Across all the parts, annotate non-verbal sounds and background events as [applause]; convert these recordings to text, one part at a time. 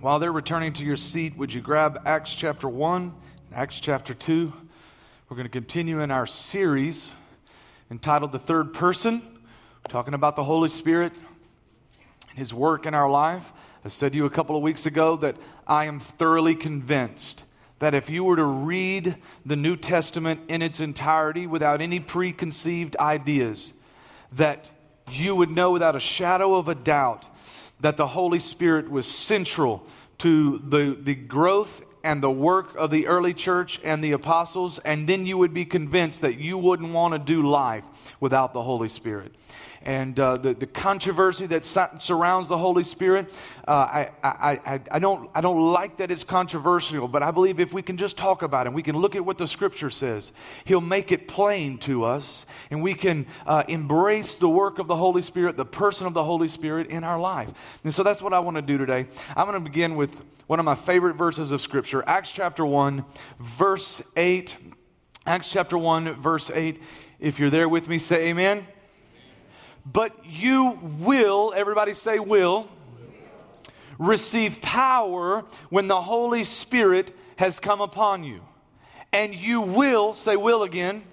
While they're returning to your seat, would you grab Acts chapter 1, Acts chapter 2? We're going to continue in our series entitled The Third Person, talking about the Holy Spirit and His work in our life. I said to you a couple of weeks ago that I am thoroughly convinced that if you were to read the New Testament in its entirety without any preconceived ideas, that you would know without a shadow of a doubt that the Holy Spirit was central to the, the growth and the work of the early church and the apostles, and then you would be convinced that you wouldn't want to do life without the Holy Spirit and uh, the, the controversy that surrounds the Holy Spirit. Uh, I, I, I, I, don't, I don't like that it's controversial, but I believe if we can just talk about it, we can look at what the Scripture says, He'll make it plain to us, and we can uh, embrace the work of the Holy Spirit, the person of the Holy Spirit in our life. And so that's what I want to do today. I'm going to begin with one of my favorite verses of Scripture, Acts chapter 1, verse 8. Acts chapter 1, verse 8. If you're there with me, say amen. But you will, everybody say will, receive power when the Holy Spirit has come upon you. And you will, say will again,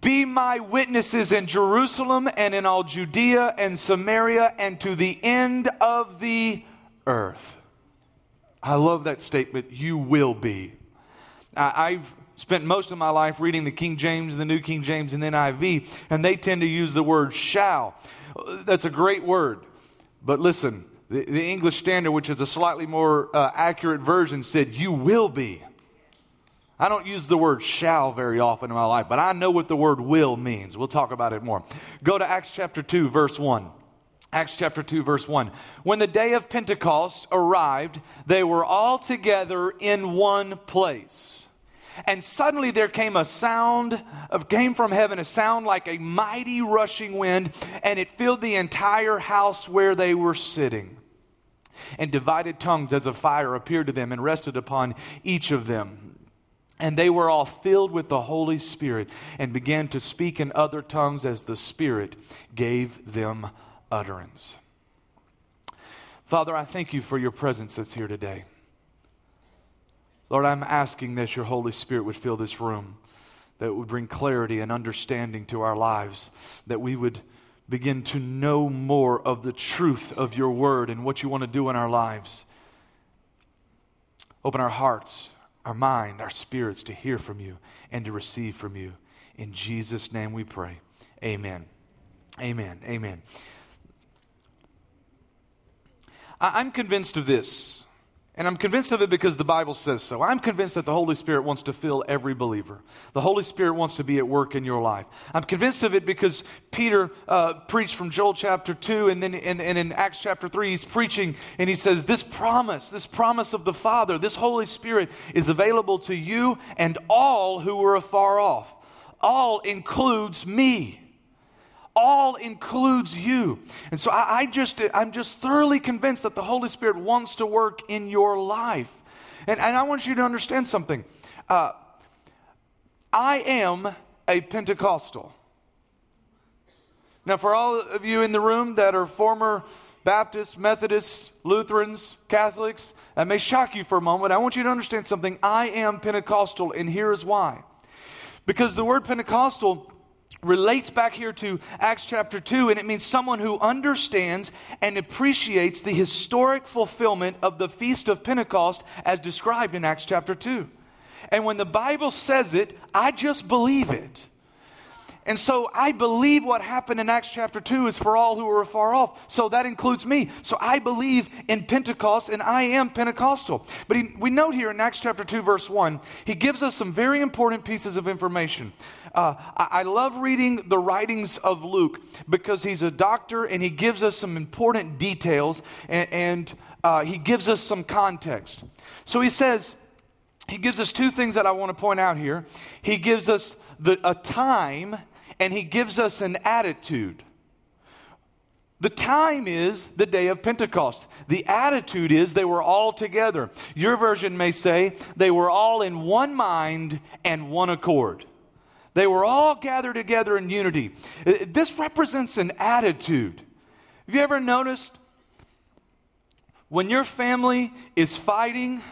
be my witnesses in Jerusalem and in all Judea and Samaria and to the end of the earth. I love that statement. You will be. I've spent most of my life reading the King James, and the New King James, and NIV, and they tend to use the word shall. That's a great word. But listen, the, the English Standard, which is a slightly more uh, accurate version, said, You will be. I don't use the word shall very often in my life, but I know what the word will means. We'll talk about it more. Go to Acts chapter 2, verse 1. Acts chapter 2, verse 1. When the day of Pentecost arrived, they were all together in one place. And suddenly there came a sound of came from heaven, a sound like a mighty rushing wind, and it filled the entire house where they were sitting. And divided tongues as a fire appeared to them and rested upon each of them. And they were all filled with the Holy Spirit and began to speak in other tongues as the Spirit gave them utterance. Father, I thank you for your presence that's here today. Lord, I'm asking that your Holy Spirit would fill this room, that would bring clarity and understanding to our lives, that we would begin to know more of the truth of your word and what you want to do in our lives. Open our hearts, our mind, our spirits to hear from you and to receive from you. In Jesus' name we pray. Amen. Amen. Amen. I'm convinced of this and I'm convinced of it because the Bible says so. I'm convinced that the Holy Spirit wants to fill every believer. The Holy Spirit wants to be at work in your life. I'm convinced of it because Peter uh, preached from Joel chapter 2, and then in, and in Acts chapter 3, he's preaching and he says, This promise, this promise of the Father, this Holy Spirit is available to you and all who are afar off. All includes me all includes you. And so I, I, just, I'm just thoroughly convinced that the Holy Spirit wants to work in your life. And, and I want you to understand something. Uh, I am a Pentecostal. Now, for all of you in the room that are former Baptists, Methodists, Lutherans, Catholics, that may shock you for a moment. I want you to understand something. I am Pentecostal, and here is why. Because the word Pentecostal relates back here to Acts chapter 2, and it means someone who understands and appreciates the historic fulfillment of the Feast of Pentecost as described in Acts chapter 2. And when the Bible says it, I just believe it. And so I believe what happened in Acts chapter 2 is for all who are far off. So that includes me. So I believe in Pentecost and I am Pentecostal. But he, we note here in Acts chapter 2, verse 1, he gives us some very important pieces of information. Uh, I, I love reading the writings of Luke because he's a doctor and he gives us some important details and, and uh, he gives us some context. So he says, he gives us two things that I want to point out here. He gives us the, a time and he gives us an attitude. The time is the day of Pentecost. The attitude is they were all together. Your version may say they were all in one mind and one accord. They were all gathered together in unity. Uh, this represents an attitude. Have you ever noticed When your family is fighting,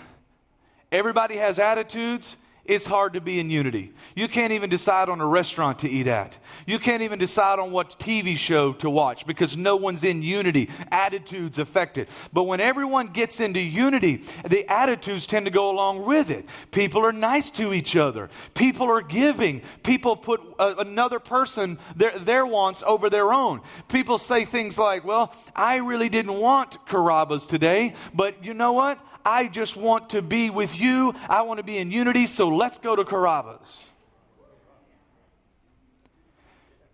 everybody has attitudes, it's hard to be in unity. You can't even decide on a restaurant to eat at. You can't even decide on what TV show to watch because no one's in unity. Attitudes affected. But when everyone gets into unity, the attitudes tend to go along with it. People are nice to each other. People are giving. People put a, another person, their, their wants over their own. People say things like, well, I really didn't want Carrabba's today, but you know what? I just want to be with you. I want to be in unity, so let's go to Carrabba's.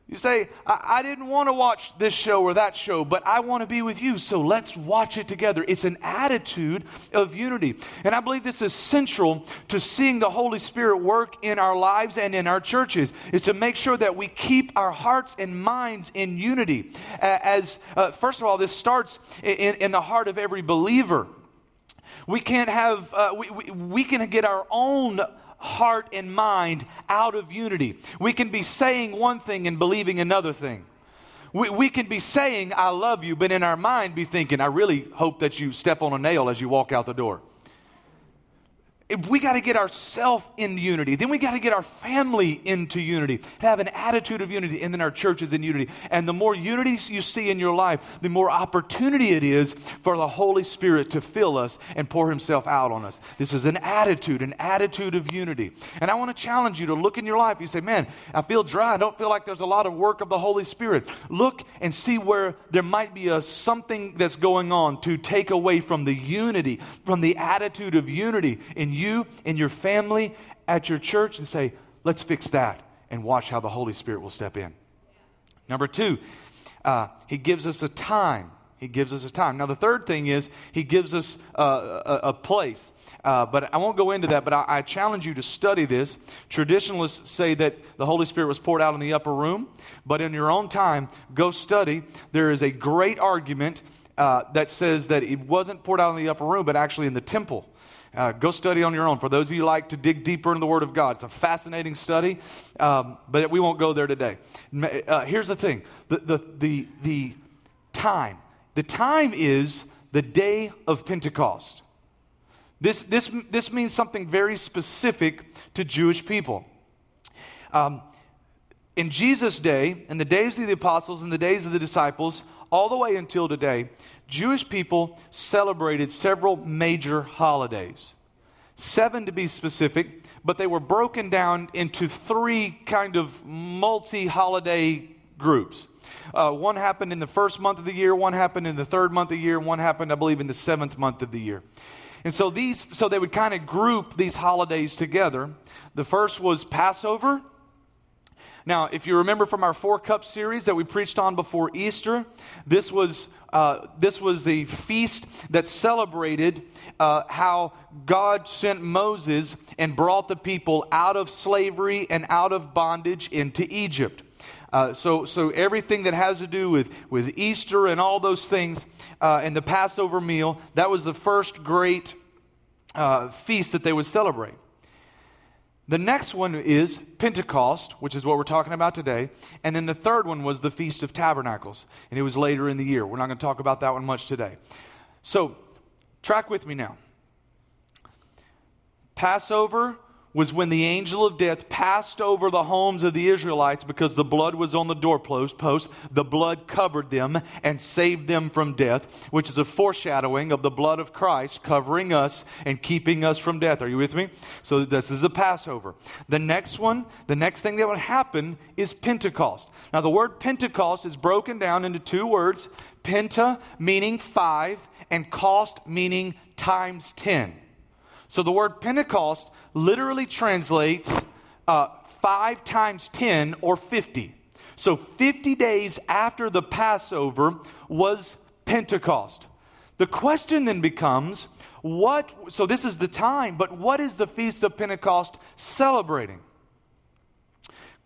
You say, I, I, didn't want to watch this show or that show, but I want to be with you, so let's watch it together. It's an attitude of unity. And I believe this is central to seeing the Holy Spirit work in our lives and in our churches, is to make sure that we keep our hearts and minds in unity. As, uh, first of all, this starts in, in the heart of every believer. We can't have, uh, we, we, we can get our own heart and mind out of unity. We can be saying one thing and believing another thing. We, we can be saying, I love you, but in our mind be thinking, I really hope that you step on a nail as you walk out the door we got to get ourselves in unity. Then we got to get our family into unity, to have an attitude of unity, and then our churches in unity. And the more unity you see in your life, the more opportunity it is for the Holy Spirit to fill us and pour Himself out on us. This is an attitude, an attitude of unity. And I want to challenge you to look in your life. You say, Man, I feel dry. I don't feel like there's a lot of work of the Holy Spirit. Look and see where there might be a something that's going on to take away from the unity, from the attitude of unity in you, in your family, at your church, and say, let's fix that and watch how the Holy Spirit will step in. Number two, uh, he gives us a time. He gives us a time. Now, the third thing is he gives us uh, a, a, place. Uh, but I won't go into that, but I, I, challenge you to study this. Traditionalists say that the Holy Spirit was poured out in the upper room, but in your own time, go study. There is a great argument uh, that says that it wasn't poured out in the upper room, but actually in the temple. Uh, go study on your own. For those of you like to dig deeper into the Word of God, it's a fascinating study, um, but we won't go there today. Uh, here's the thing the, the, the, the time. The time is the day of Pentecost. This, this, this means something very specific to Jewish people. Um, in Jesus' day, in the days of the apostles, in the days of the disciples, all the way until today, Jewish people celebrated several major holidays. Seven to be specific, but they were broken down into three kind of multi holiday groups. Uh, one happened in the first month of the year, one happened in the third month of the year, one happened, I believe, in the seventh month of the year. And so these, so they would kind of group these holidays together. The first was Passover, now, if you remember from our four cup series that we preached on before Easter, this was, uh, this was the feast that celebrated uh, how God sent Moses and brought the people out of slavery and out of bondage into Egypt. Uh, so, so everything that has to do with, with Easter and all those things uh, and the Passover meal, that was the first great uh, feast that they would celebrate. The next one is Pentecost, which is what we're talking about today. And then the third one was the Feast of Tabernacles, and it was later in the year. We're not going to talk about that one much today. So, track with me now. Passover was when the angel of death passed over the homes of the Israelites because the blood was on the doorpost. Post. The blood covered them and saved them from death, which is a foreshadowing of the blood of Christ covering us and keeping us from death. Are you with me? So this is the Passover. The next one, the next thing that would happen is Pentecost. Now the word Pentecost is broken down into two words, penta meaning five and cost meaning times 10. So the word Pentecost literally translates uh, 5 times 10 or 50. So 50 days after the Passover was Pentecost. The question then becomes what, so this is the time, but what is the Feast of Pentecost celebrating?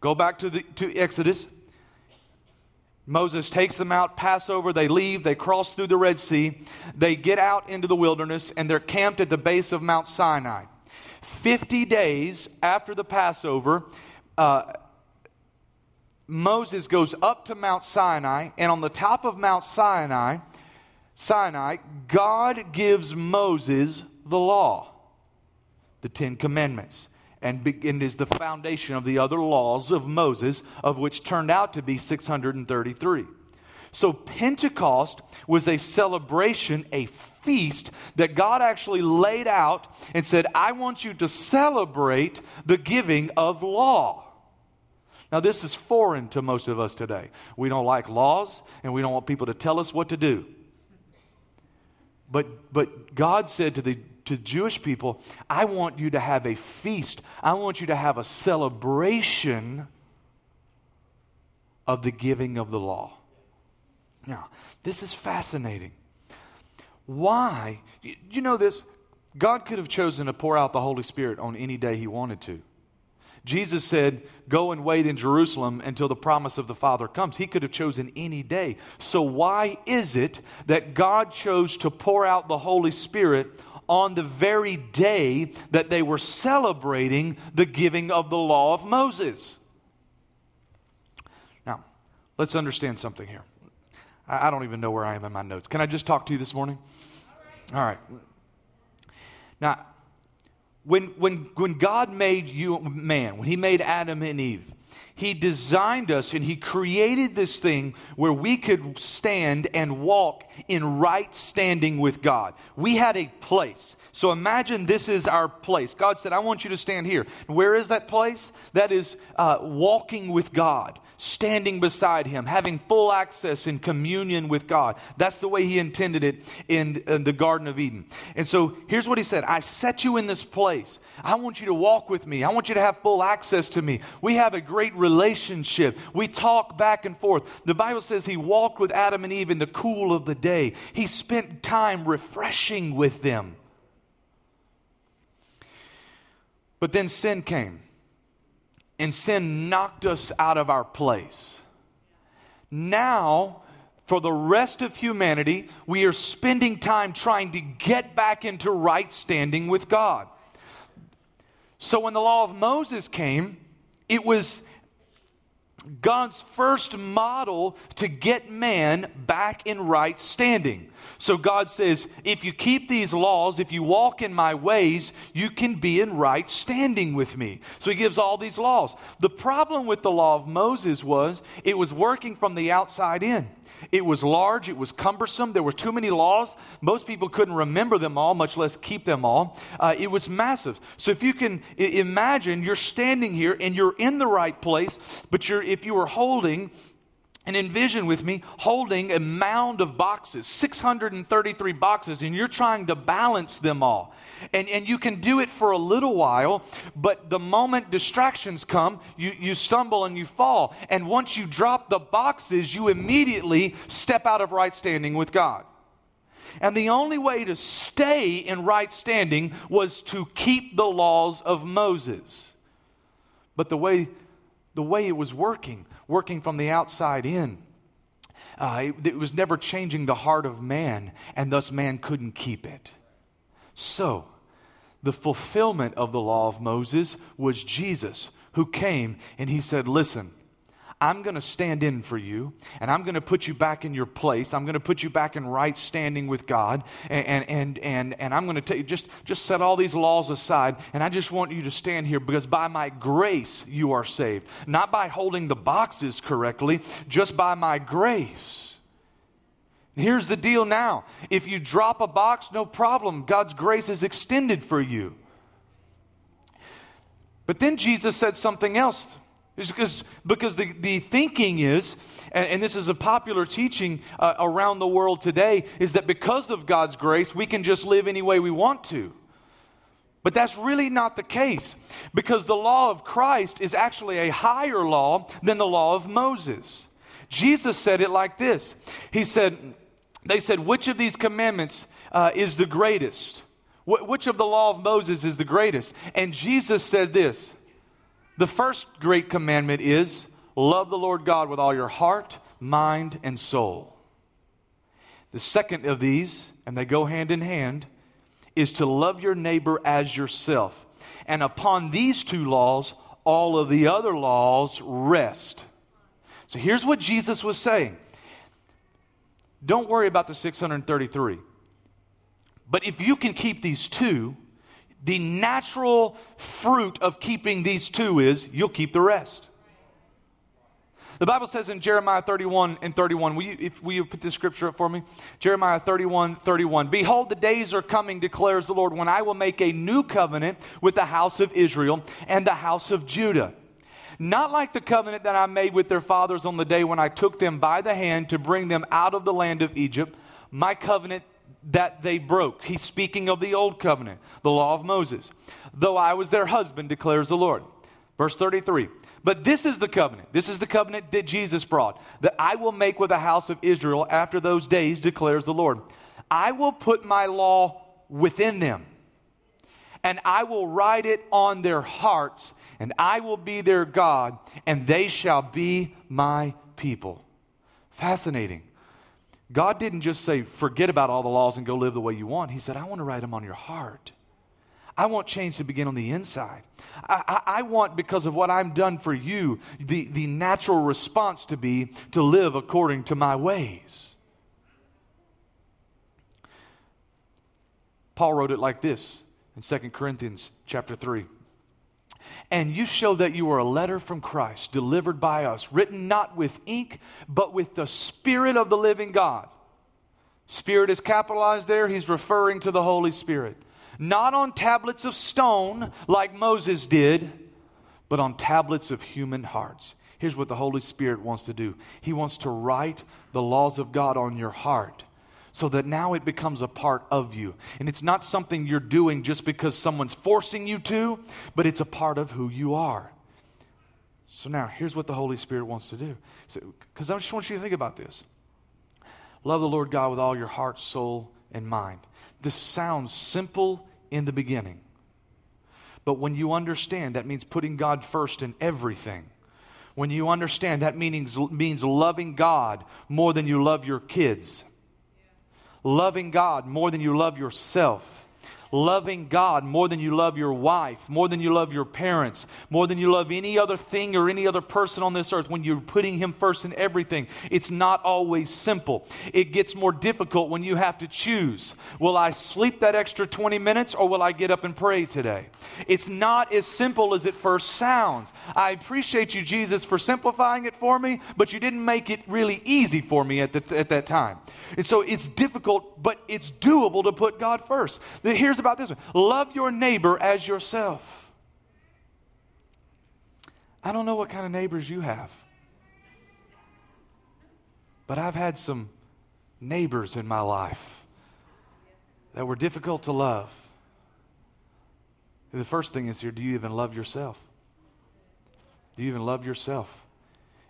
Go back to, the, to Exodus Moses takes them out, Passover, they leave, they cross through the Red Sea, they get out into the wilderness, and they're camped at the base of Mount Sinai. 50 days after the Passover, uh, Moses goes up to Mount Sinai, and on the top of Mount Sinai, Sinai, God gives Moses the law, the Ten Commandments, and, be, and is the foundation of the other laws of Moses, of which turned out to be 633. So Pentecost was a celebration, a feast that God actually laid out and said, I want you to celebrate the giving of law. Now, this is foreign to most of us today. We don't like laws and we don't want people to tell us what to do. But, but God said to the to Jewish people, I want you to have a feast. I want you to have a celebration of the giving of the law. Now, this is fascinating. Why? You know this? God could have chosen to pour out the Holy Spirit on any day he wanted to. Jesus said, Go and wait in Jerusalem until the promise of the Father comes. He could have chosen any day. So, why is it that God chose to pour out the Holy Spirit on the very day that they were celebrating the giving of the law of Moses? Now, let's understand something here. I don't even know where I am in my notes. Can I just talk to you this morning? All right. All right. Now, when, when, when God made you man, when He made Adam and Eve, He designed us and He created this thing where we could stand and walk in right standing with God. We had a place. So imagine this is our place. God said, I want you to stand here. Where is that place? That is uh, walking with God standing beside him, having full access in communion with God. That's the way he intended it in, in, the Garden of Eden. And so here's what he said I set you in this place. I want you to walk with me. I want you to have full access to me. We have a great relationship. We talk back and forth. The Bible says he walked with Adam and Eve in the cool of the day, he spent time refreshing with them. But then sin came and sin knocked us out of our place. Now, for the rest of humanity, we are spending time trying to get back into right standing with God. So when the law of Moses came, it was God's first model to get man back in right standing. So God says, if you keep these laws, if you walk in my ways, you can be in right standing with me. So he gives all these laws. The problem with the law of Moses was it was working from the outside in. It was large, it was cumbersome, there were too many laws. Most people couldn't remember them all, much less keep them all. Uh, it was massive. So if you can imagine, you're standing here and you're in the right place, but you're, if you were holding and envision with me holding a mound of boxes, 633 boxes, and you're trying to balance them all. And, and you can do it for a little while, but the moment distractions come, you, you stumble and you fall. And once you drop the boxes, you immediately step out of right standing with God. And the only way to stay in right standing was to keep the laws of Moses. But the way, the way it was working working from the outside in. Uh, it, it was never changing the heart of man, and thus man couldn't keep it. So, the fulfillment of the law of Moses was Jesus, who came and he said, Listen, I'm going to stand in for you and I'm going to put you back in your place. I'm going to put you back in right standing with God. And, and, and, and, and I'm going to take, just, just set all these laws aside. And I just want you to stand here because by my grace you are saved. Not by holding the boxes correctly, just by my grace. Here's the deal now if you drop a box, no problem. God's grace is extended for you. But then Jesus said something else because, because the, the thinking is, and, and this is a popular teaching uh, around the world today, is that because of God's grace, we can just live any way we want to. But that's really not the case because the law of Christ is actually a higher law than the law of Moses. Jesus said it like this He said, They said, which of these commandments uh, is the greatest? Wh- which of the law of Moses is the greatest? And Jesus said this the first great commandment is love the Lord God with all your heart, mind, and soul. The second of these, and they go hand in hand, is to love your neighbor as yourself. And upon these two laws, all of the other laws rest. So here's what Jesus was saying don't worry about the 633. But if you can keep these two, the natural fruit of keeping these two is you'll keep the rest. The Bible says in Jeremiah 31 and 31, will you, if, will you put this scripture up for me? Jeremiah 31, 31. Behold, the days are coming, declares the Lord, when I will make a new covenant with the house of Israel and the house of Judah. Not like the covenant that I made with their fathers on the day when I took them by the hand to bring them out of the land of Egypt, my covenant that they broke. He's speaking of the old covenant, the law of Moses. Though I was their husband, declares the Lord. Verse 33. But this is the covenant. This is the covenant that Jesus brought that I will make with the house of Israel after those days, declares the Lord. I will put my law within them, and I will write it on their hearts, and I will be their God, and they shall be my people. Fascinating. God didn't just say, forget about all the laws and go live the way you want. He said, I want to write them on your heart. I want change to begin on the inside. I, I, I, want, because of what I'm done for you, the, the natural response to be to live according to my ways. Paul wrote it like this in 2 Corinthians chapter 3. And you show that you are a letter from Christ, delivered by us, written not with ink, but with the Spirit of the living God. Spirit is capitalized there. He's referring to the Holy Spirit not on tablets of stone like Moses did, but on tablets of human hearts. Here's what the Holy Spirit wants to do He wants to write the laws of God on your heart so that now it becomes a part of you. And it's not something you're doing just because someone's forcing you to, but it's a part of who you are. So now, here's what the Holy Spirit wants to do. Because I just want you to think about this. Love the Lord God with all your heart, soul, and mind. This sounds simple in the beginning. But when you understand, that means putting God first in everything. When you understand, that means, means loving God more than you love your kids, loving God more than you love yourself loving God more than you love your wife, more than you love your parents, more than you love any other thing or any other person on this earth, when you're putting Him first in everything, it's not always simple. It gets more difficult when you have to choose will I sleep that extra 20 minutes or will I get up and pray today? It's not as simple as it first sounds. I appreciate you, Jesus, for simplifying it for me, but you didn't make it really easy for me at, the, at that time. And so it's difficult, but it's doable to put God first. Here's about this one love your neighbor as yourself. I don't know what kind of neighbors you have, but I've had some neighbors in my life that were difficult to love. The first thing is here do you even love yourself? Do you even love yourself?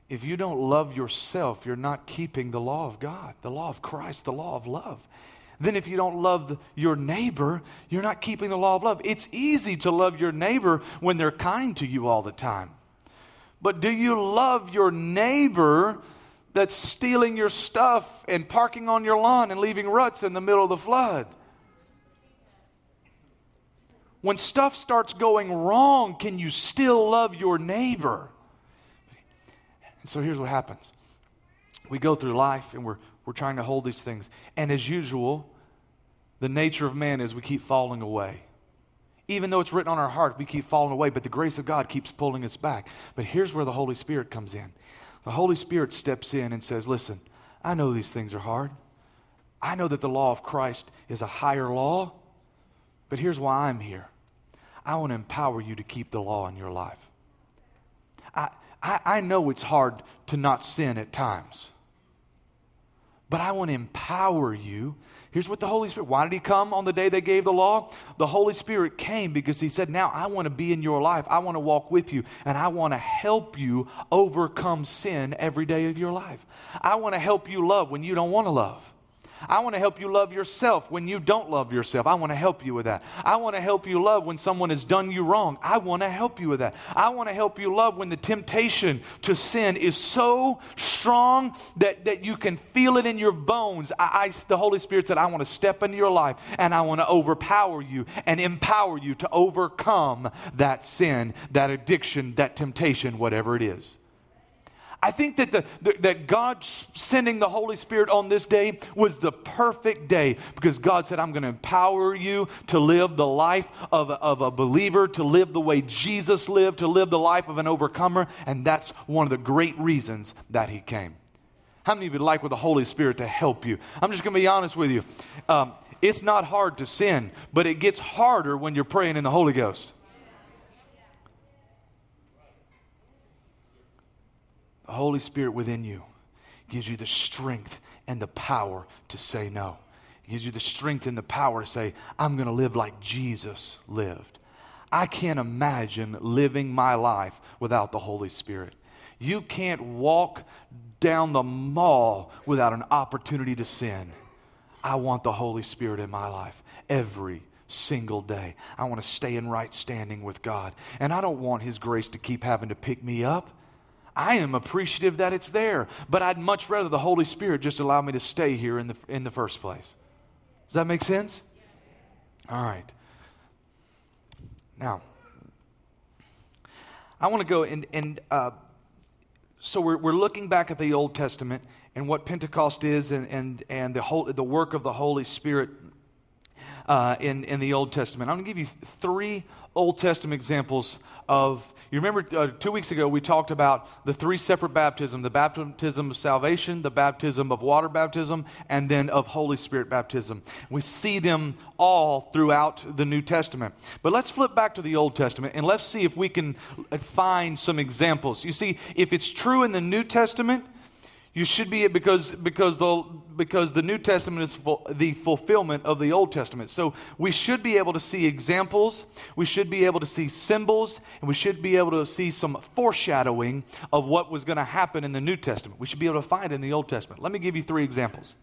If you don't love yourself, you're not keeping the law of God, the law of Christ, the law of love. Then, if you don't love the, your neighbor, you're not keeping the law of love. It's easy to love your neighbor when they're kind to you all the time. But do you love your neighbor that's stealing your stuff and parking on your lawn and leaving ruts in the middle of the flood? When stuff starts going wrong, can you still love your neighbor? And so here's what happens we go through life and we're, we're trying to hold these things. And as usual, the nature of man is we keep falling away. Even though it's written on our heart, we keep falling away, but the grace of God keeps pulling us back. But here's where the Holy Spirit comes in. The Holy Spirit steps in and says, Listen, I know these things are hard. I know that the law of Christ is a higher law, but here's why I'm here. I want to empower you to keep the law in your life. I, I, I know it's hard to not sin at times, but I want to empower you. Here's what the Holy Spirit, why did He come on the day they gave the law? The Holy Spirit came because He said, Now I want to be in your life. I want to walk with you, and I want to help you overcome sin every day of your life. I want to help you love when you don't want to love. I want to help you love yourself when you don't love yourself. I want to help you with that. I want to help you love when someone has done you wrong. I want to help you with that. I want to help you love when the temptation to sin is so strong that, that you can feel it in your bones. I, I, the Holy Spirit said, I want to step into your life and I want to overpower you and empower you to overcome that sin, that addiction, that temptation, whatever it is. I think that, the, that God sending the Holy Spirit on this day was the perfect day because God said, I'm going to empower you to live the life of a, of a believer, to live the way Jesus lived, to live the life of an overcomer. And that's one of the great reasons that He came. How many of you would like with the Holy Spirit to help you? I'm just going to be honest with you. Um, it's not hard to sin, but it gets harder when you're praying in the Holy Ghost. The Holy Spirit within you gives you the strength and the power to say no. It gives you the strength and the power to say, I'm going to live like Jesus lived. I can't imagine living my life without the Holy Spirit. You can't walk down the mall without an opportunity to sin. I want the Holy Spirit in my life every single day. I want to stay in right standing with God. And I don't want His grace to keep having to pick me up. I am appreciative that it's there, but I'd much rather the Holy Spirit just allow me to stay here in the, in the first place. Does that make sense? All right. Now, I want to go and, and uh, so we're, we're looking back at the Old Testament and what Pentecost is and, and, and the, whole, the work of the Holy Spirit uh, in, in the Old Testament. I'm going to give you three Old Testament examples of you remember uh, two weeks ago we talked about the three separate baptisms the baptism of salvation, the baptism of water baptism, and then of Holy Spirit baptism. We see them all throughout the New Testament. But let's flip back to the Old Testament and let's see if we can find some examples. You see, if it's true in the New Testament, you should be because because the because the New Testament is the fulfillment of the Old Testament. So we should be able to see examples, we should be able to see symbols, and we should be able to see some foreshadowing of what was going to happen in the New Testament. We should be able to find in the Old Testament. Let me give you three examples.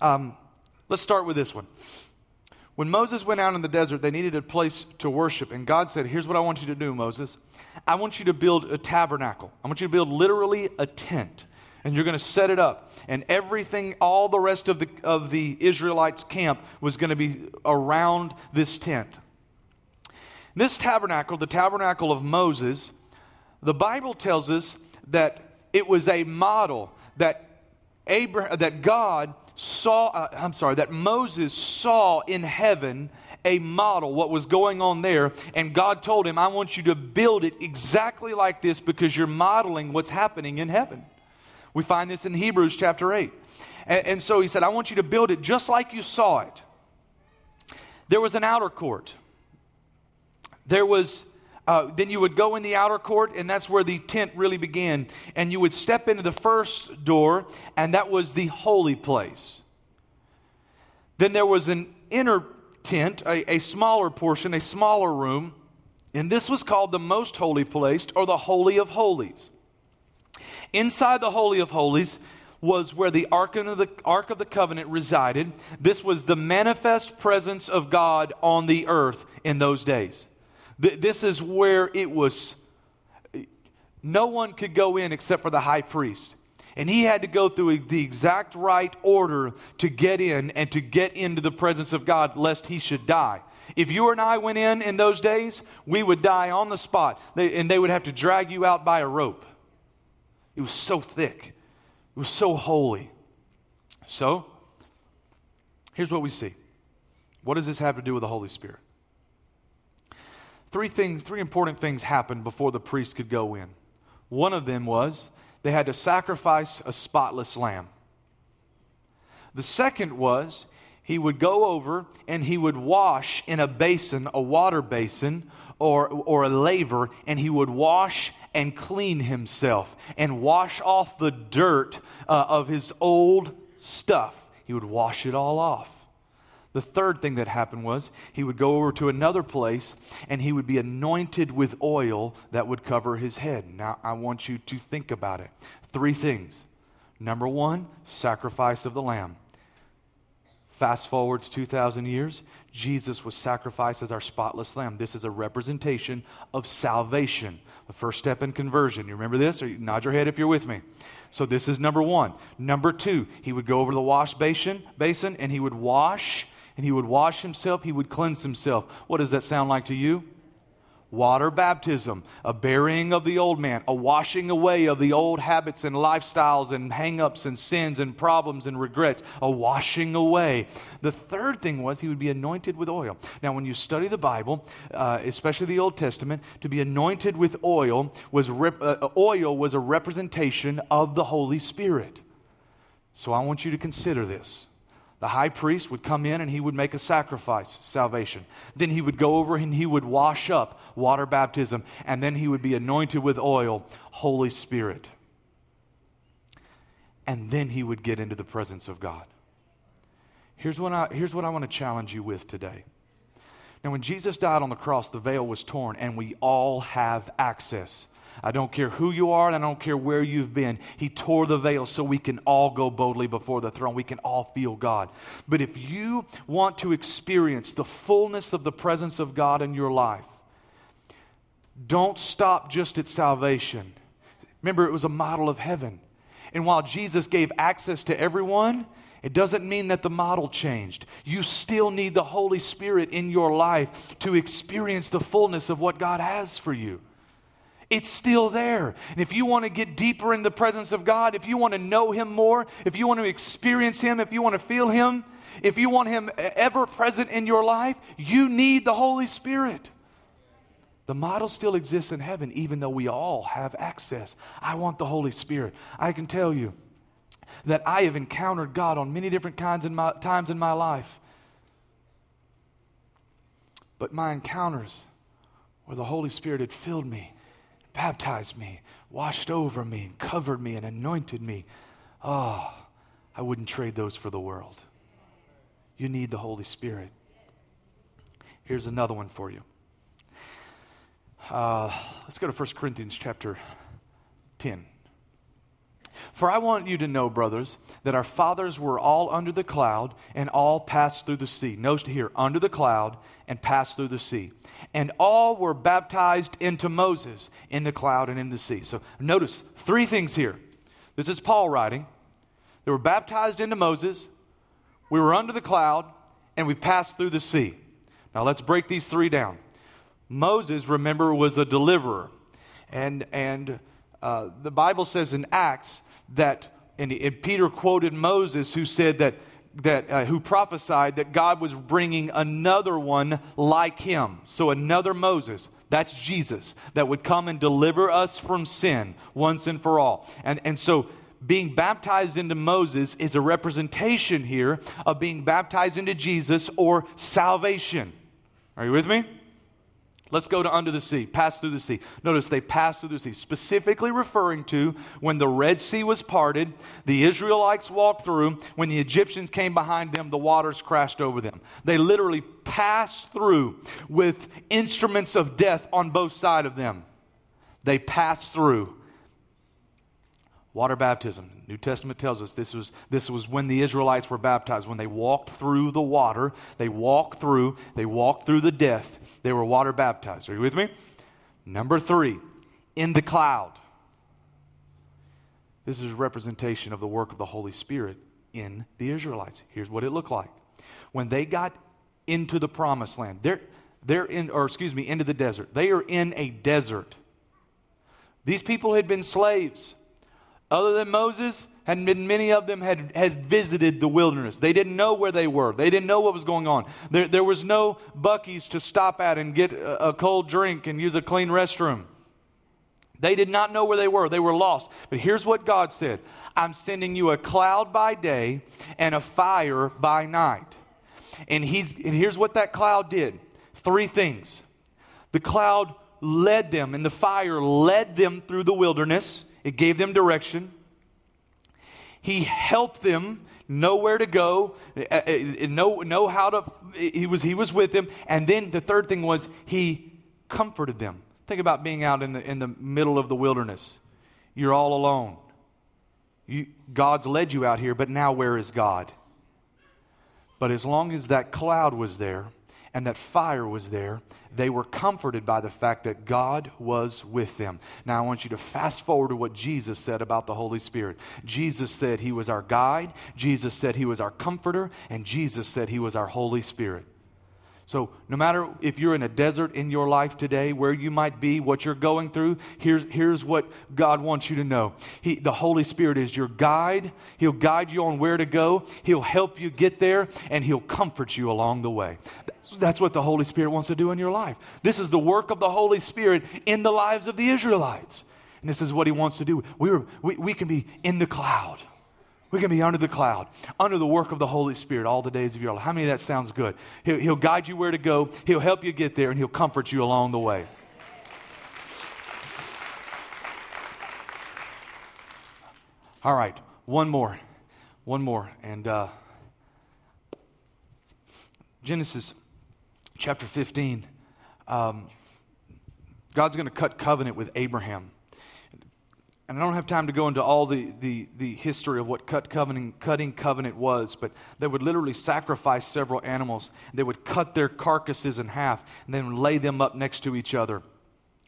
Um, let's start with this one. When Moses went out in the desert, they needed a place to worship, and God said, "Here's what I want you to do, Moses. I want you to build a tabernacle. I want you to build literally a tent." And you're going to set it up. And everything, all the rest of the, of the Israelites' camp was going to be around this tent. This tabernacle, the tabernacle of Moses, the Bible tells us that it was a model that Abraham, that God saw, uh, I'm sorry, that Moses saw in heaven a model, what was going on there. And God told him, I want you to build it exactly like this because you're modeling what's happening in heaven. We find this in Hebrews chapter 8. And, and, so he said, I want you to build it just like you saw it. There was an outer court. There was, uh, then you would go in the outer court, and that's where the tent really began. And you would step into the first door, and that was the holy place. Then there was an inner tent, a, a smaller portion, a smaller room, and this was called the most holy place or the Holy of Holies. Inside the Holy of Holies was where the Ark of the, Ark of the Covenant resided. This was the manifest presence of God on the earth in those days. This is where it was, no one could go in except for the high priest. And he had to go through the exact right order to get in and to get into the presence of God, lest he should die. If you and I went in in those days, we would die on the spot, and they would have to drag you out by a rope. It was so thick, it was so holy. So, here's what we see. What does this have to do with the Holy Spirit? Three things, three important things happened before the priest could go in. One of them was they had to sacrifice a spotless lamb. The second was he would go over and he would wash in a basin, a water basin, or, or a laver, and he would wash and clean himself and wash off the dirt uh, of his old stuff. He would wash it all off. The third thing that happened was he would go over to another place and he would be anointed with oil that would cover his head. Now, I want you to think about it. Three things. Number one, sacrifice of the lamb. Fast forward to 2,000 years, Jesus was sacrificed as our spotless lamb. This is a representation of salvation, the first step in conversion. You remember this? Or you nod your head if you're with me. So this is number one. Number two, he would go over the wash basin, basin and he would wash, and he would wash himself, he would cleanse himself. What does that sound like to you? Water baptism, a burying of the old man, a washing away of the old habits and lifestyles and hangups and sins and problems and regrets, a washing away. The third thing was he would be anointed with oil. Now, when you study the Bible, uh, especially the Old Testament, to be anointed with oil was rep- uh, oil was a representation of the Holy Spirit. So I want you to consider this. The high priest would come in and he would make a sacrifice, salvation. Then he would go over and he would wash up, water baptism, and then he would be anointed with oil, Holy Spirit. And then he would get into the presence of God. Here's what I, here's what I want to challenge you with today. Now, when Jesus died on the cross, the veil was torn, and we all have access. I don't care who you are and I don't care where you've been. He tore the veil so we can all go boldly before the throne. We can all feel God. But if you want to experience the fullness of the presence of God in your life, don't stop just at salvation. Remember, it was a model of heaven. And while Jesus gave access to everyone, it doesn't mean that the model changed. You still need the Holy Spirit in your life to experience the fullness of what God has for you. It's still there. And if you want to get deeper in the presence of God, if you want to know Him more, if you want to experience Him, if you want to feel Him, if you want Him ever present in your life, you need the Holy Spirit. The model still exists in heaven, even though we all have access. I want the Holy Spirit. I can tell you that I have encountered God on many different kinds of my, times in my life. But my encounters where the Holy Spirit had filled me baptized me, washed over me, and covered me, and anointed me. Oh, I wouldn't trade those for the world. You need the Holy Spirit. Here's another one for you. Uh, let's go to 1 Corinthians chapter 10. For I want you to know, brothers, that our fathers were all under the cloud and all passed through the sea. Notice here, under the cloud and passed through the sea. And all were baptized into Moses in the cloud and in the sea. So notice three things here. This is Paul writing. They were baptized into Moses, we were under the cloud, and we passed through the sea. Now let's break these three down. Moses, remember, was a deliverer. And, and uh, the Bible says in Acts that, and, and Peter quoted Moses who said that, that uh, who prophesied that God was bringing another one like him. So another Moses. That's Jesus that would come and deliver us from sin once and for all. And, and so being baptized into Moses is a representation here of being baptized into Jesus or salvation. Are you with me? Let's go to under the sea, pass through the sea. Notice they passed through the sea, specifically referring to when the Red Sea was parted, the Israelites walked through, when the Egyptians came behind them, the waters crashed over them. They literally passed through with instruments of death on both sides of them. They passed through Water baptism. New Testament tells us this was, this was when the Israelites were baptized. When they walked through the water, they walked through, they walked through the death, they were water baptized. Are you with me? Number three, in the cloud. This is a representation of the work of the Holy Spirit in the Israelites. Here's what it looked like. When they got into the promised land, they're, they're in, or excuse me, into the desert. They are in a desert. These people had been slaves other than Moses, and many of them had has visited the wilderness. They didn't know where they were. They didn't know what was going on. There, there was no Buc-ee's to stop at and get a, a cold drink and use a clean restroom. They did not know where they were. They were lost. But here's what God said I'm sending you a cloud by day and a fire by night. And, he's, and here's what that cloud did three things. The cloud led them, and the fire led them through the wilderness it gave them direction. He helped them know where to go, uh, uh, know, know how to, he was, he was with them. And then the third thing was he comforted them. Think about being out in the, in the middle of the wilderness. You're all alone. You, God's led you out here, but now where is God? But as long as that cloud was there, and that fire was there, they were comforted by the fact that God was with them. Now, I want you to fast forward to what Jesus said about the Holy Spirit. Jesus said he was our guide, Jesus said he was our comforter, and Jesus said he was our Holy Spirit. So, no matter if you're in a desert in your life today, where you might be, what you're going through, here's, here's what God wants you to know. He, the Holy Spirit is your guide. He'll guide you on where to go, He'll help you get there, and He'll comfort you along the way. That's, that's what the Holy Spirit wants to do in your life. This is the work of the Holy Spirit in the lives of the Israelites. And this is what He wants to do. We, were, we, we can be in the cloud. We can be under the cloud, under the work of the Holy Spirit all the days of your life. How many of that sounds good? He'll, he'll guide you where to go, He'll help you get there, and He'll comfort you along the way. All right, one more. One more. And uh, Genesis chapter 15. Um, God's going to cut covenant with Abraham and I don't have time to go into all the, the, the history of what cut covenant, cutting covenant was, but they would literally sacrifice several animals. They would cut their carcasses in half and then lay them up next to each other.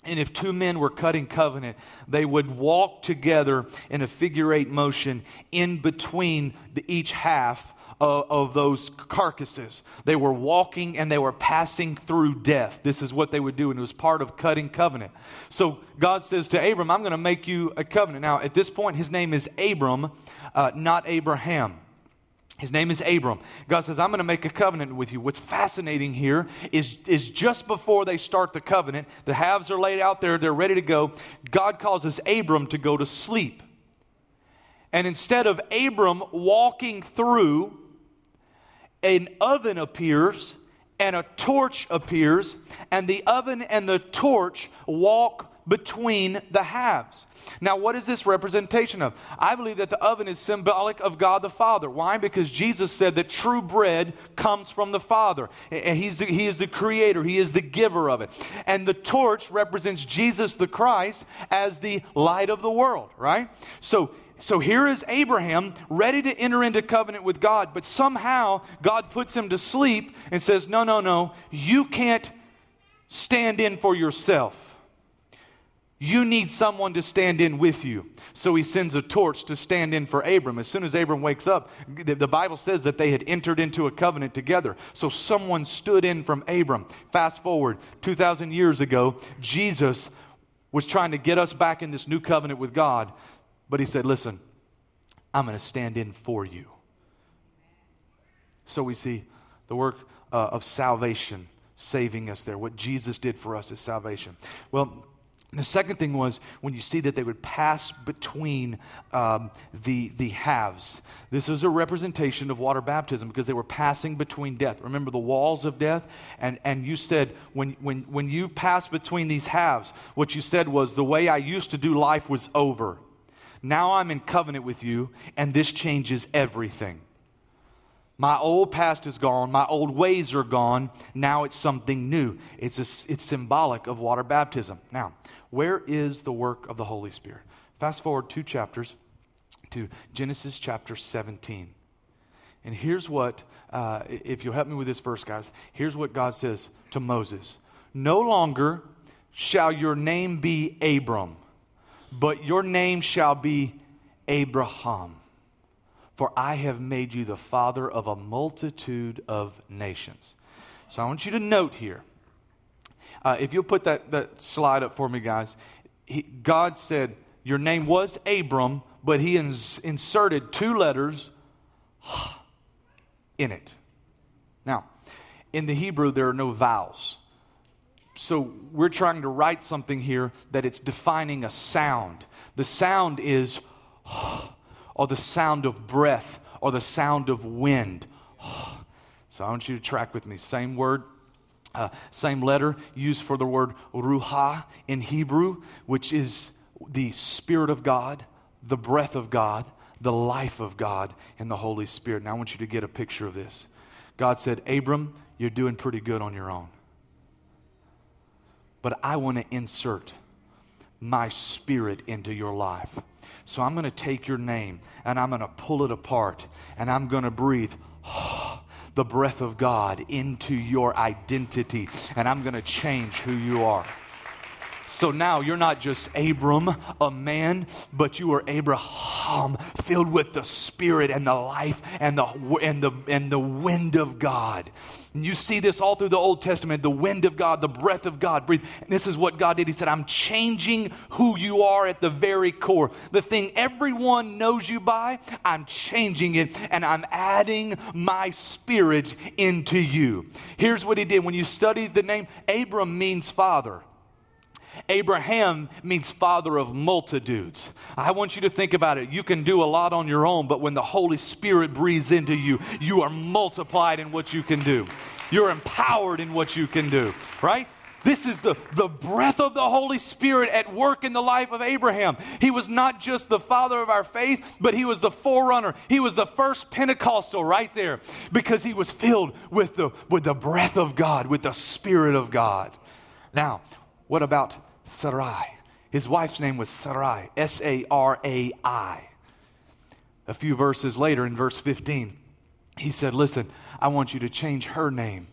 And if two men were cutting covenant, they would walk together in a figure eight motion in between the, each half of, of those carcasses. They were walking and they were passing through death. This is what they would do, and it was part of cutting covenant. So God says to Abram, I'm going to make you a covenant. Now, at this point, his name is Abram, uh, not Abraham. His name is Abram. God says, I'm going to make a covenant with you. What's fascinating here is, is just before they start the covenant, the halves are laid out there, they're ready to go. God causes Abram to go to sleep. And instead of Abram walking through an oven appears and a torch appears, and the oven and the torch walk between the halves. Now, what is this representation of? I believe that the oven is symbolic of God the Father. Why? Because Jesus said that true bread comes from the Father. And he's the, he is the creator, He is the giver of it. And the torch represents Jesus the Christ as the light of the world, right? So, so here is Abraham ready to enter into covenant with God, but somehow God puts him to sleep and says, No, no, no, you can't stand in for yourself. You need someone to stand in with you. So he sends a torch to stand in for Abram. As soon as Abram wakes up, the Bible says that they had entered into a covenant together. So someone stood in from Abram. Fast forward 2,000 years ago, Jesus was trying to get us back in this new covenant with God. But he said, Listen, I'm going to stand in for you. So we see the work uh, of salvation saving us there. What Jesus did for us is salvation. Well, the second thing was when you see that they would pass between um, the, the halves. This was a representation of water baptism because they were passing between death. Remember the walls of death? And, and you said, when, when, when you pass between these halves, what you said was, the way I used to do life was over. Now I'm in covenant with you, and this changes everything. My old past is gone. My old ways are gone. Now it's something new. It's, a, it's symbolic of water baptism. Now, where is the work of the Holy Spirit? Fast forward two chapters to Genesis chapter 17. And here's what, uh, if you'll help me with this verse, guys, here's what God says to Moses No longer shall your name be Abram but your name shall be Abraham, for I have made you the father of a multitude of nations. So I want you to note here. Uh, if you'll put that, that slide up for me, guys. He, God said, Your name was Abram, but He ins- inserted two letters in it. Now, in the Hebrew, there are no vowels so we're trying to write something here that it's defining a sound. The sound is, [sighs] or the sound of breath, or the sound of wind. [sighs] So I want you to track with me. Same word, uh, same letter used for the word ruach in Hebrew, which is the Spirit of God, the breath of God, the life of God, and the Holy Spirit. Now I want you to get a picture of this. God said, Abram, you're doing pretty good on your own but I want to insert my spirit into your life. So I'm going to take your name and I'm going to pull it apart and I'm going to breathe [sighs] the breath of God into your identity and I'm going to change who you are. So now you're not just Abram, a man, but you are Abraham, filled with the Spirit and the life and the, and the, and the wind of God. And you see this all through the Old Testament the wind of God, the breath of God. Breathe. And this is what God did. He said, I'm changing who you are at the very core. The thing everyone knows you by, I'm changing it and I'm adding my spirit into you. Here's what he did. When you study the name, Abram means father. Abraham means father of multitudes. I want you to think about it. You can do a lot on your own, but when the Holy Spirit breathes into you, you are multiplied in what you can do. You're empowered in what you can do, right? This is the, the breath of the Holy Spirit at work in the life of Abraham. He was not just the father of our faith, but he was the forerunner. He was the first Pentecostal right there because he was filled with the, with the breath of God, with the Spirit of God. Now, what about Sarai? His wife's name was Sarai, S A R A I. A few verses later, in verse 15, he said, Listen, I want you to change her name.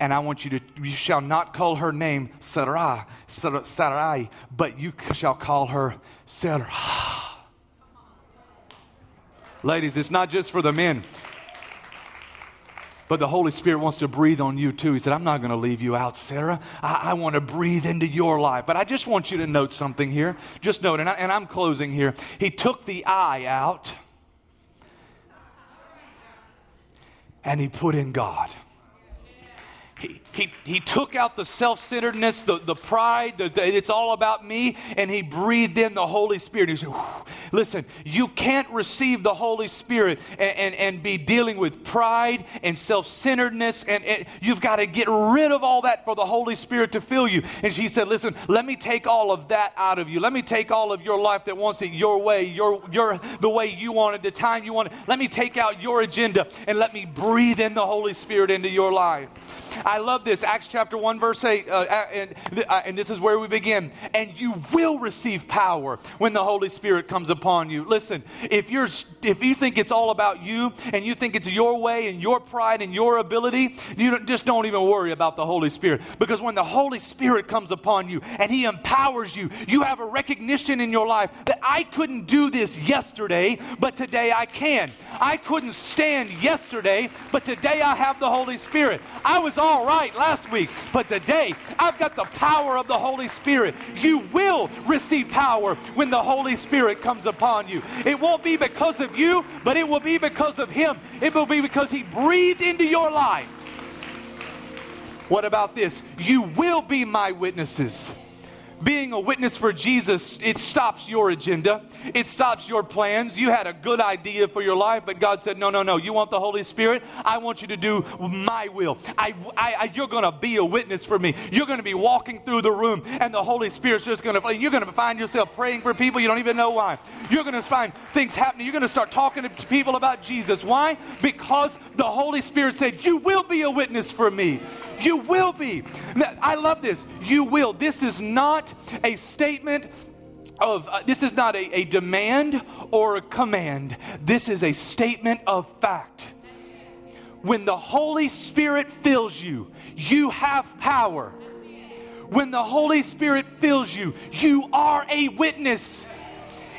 And I want you to, you shall not call her name Sarai, Sarai, but you shall call her Sarah. Ladies, it's not just for the men. But the Holy Spirit wants to breathe on you too. He said, I'm not going to leave you out, Sarah. I, I, want to breathe into your life. But I just want you to note something here. Just note, and, I, and I'm closing here. He took the I out and he put in God he, he, took out the self centeredness, the, the pride, the, the, it's all about me, and he breathed in the Holy Spirit. He said, Listen, you can't receive the Holy Spirit and, and, and be dealing with pride and self centeredness, and, and you've got to get rid of all that for the Holy Spirit to fill you. And she said, Listen, let me take all of that out of you. Let me take all of your life that wants it your way, your, your, the way you want it, the time you want it. Let me take out your agenda and let me breathe in the Holy Spirit into your life. I love this. Acts chapter 1, verse 8. Uh, and, uh, and this is where we begin. And you will receive power when the Holy Spirit comes upon you. Listen, if, you're, if you think it's all about you and you think it's your way and your pride and your ability, you don't, just don't even worry about the Holy Spirit. Because when the Holy Spirit comes upon you and He empowers you, you have a recognition in your life that I couldn't do this yesterday, but today I can. I couldn't stand yesterday, but today I have the Holy Spirit. I was all right last week, but today I've got the power of the Holy Spirit. You will receive power when the Holy Spirit comes upon you. It won't be because of you, but it will be because of Him. It will be because He breathed into your life. What about this? You will be my witnesses being a witness for Jesus, it stops your agenda. It stops your plans. You had a good idea for your life, but God said, No, no, no. You want the Holy Spirit? I want you to do my will. I, I, I you're going to be a witness for me. You're going to be walking through the room, and the Holy Spirit's just going to, you're going to find yourself praying for people you don't even know why. You're going to find things happening. You're going to start talking to people about Jesus. Why? Because the Holy Spirit said, You will be a witness for me. You will be. I love this. You will. This is a statement of, uh, this is not a, a demand or a command. This is a statement of fact. When the Holy Spirit fills you, you have power. When the Holy Spirit fills you, you are a witness.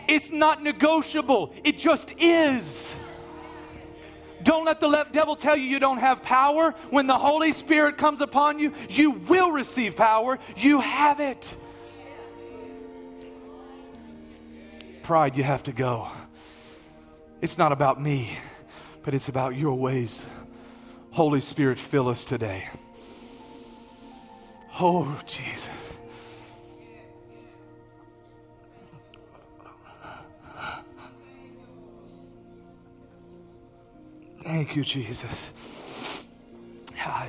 It's not negotiable, it just is. Don't let the devil tell you you don't have power. When the Holy Spirit comes upon you, you will receive power. You have it. Pride, you have to go. It's not about me, but it's about your ways. Holy Spirit, fill us today. Oh, Jesus. Thank you, Jesus.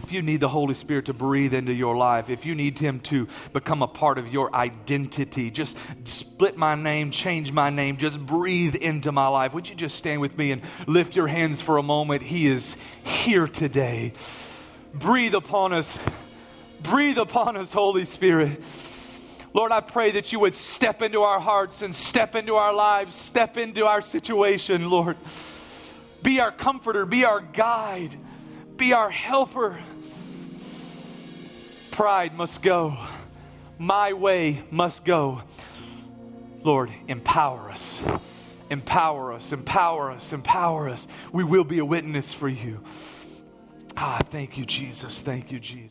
If you need the Holy Spirit to breathe into your life, if you need Him to become a part of your identity, just split my name, change my name, just breathe into my life. Would you just stand with me and lift your hands for a moment? He is here today. Breathe upon us. Breathe upon us, Holy Spirit. Lord, I pray that you would step into our hearts and step into our lives, step into our situation, Lord. Be our comforter, be our guide, be our helper. Pride must go. my way must go. Lord, empower us. Empower us, empower us, empower us. We will be a witness for you. Ah, thank you, Jesus. Thank you, Jesus.